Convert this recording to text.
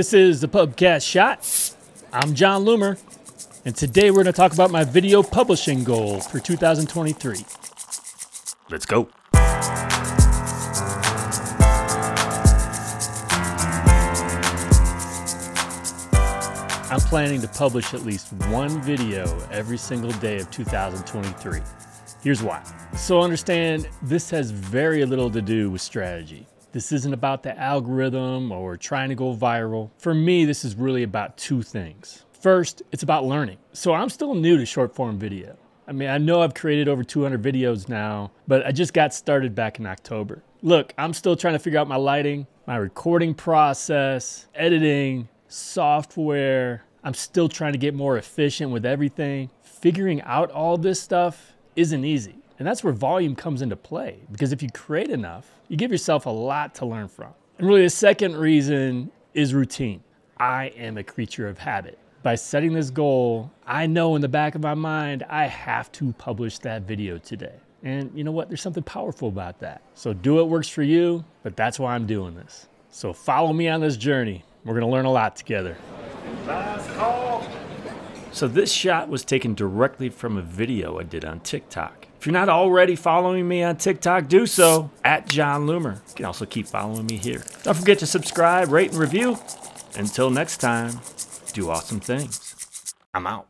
This is the Podcast Shot. I'm Jon Loomer, and today we're going to talk about my video publishing goal for 2023. Let's go. I'm planning to publish at least one video every single day of 2023. Here's why. So, understand this has very little to do with strategy. This isn't about the algorithm or trying to go viral. For me, this is really about two things. First, it's about learning. So, I'm still new to short form video. I mean, I know I've created over 200 videos now, but I just got started back in October. Look, I'm still trying to figure out my lighting, my recording process, editing, software. I'm still trying to get more efficient with everything. Figuring out all this stuff isn't easy. And that's where volume comes into play because if you create enough, you give yourself a lot to learn from. And really, the second reason is routine. I am a creature of habit. By setting this goal, I know in the back of my mind I have to publish that video today. And you know what? There's something powerful about that. So do what works for you, but that's why I'm doing this. So follow me on this journey. We're to learn a lot together. Last call. So this shot was taken directly from a video I did on TikTok. If you're not already following me on TikTok, do so at Jon Loomer. You can also keep following me here. Don't forget to subscribe, rate, and review. Until next time, do awesome things. I'm out.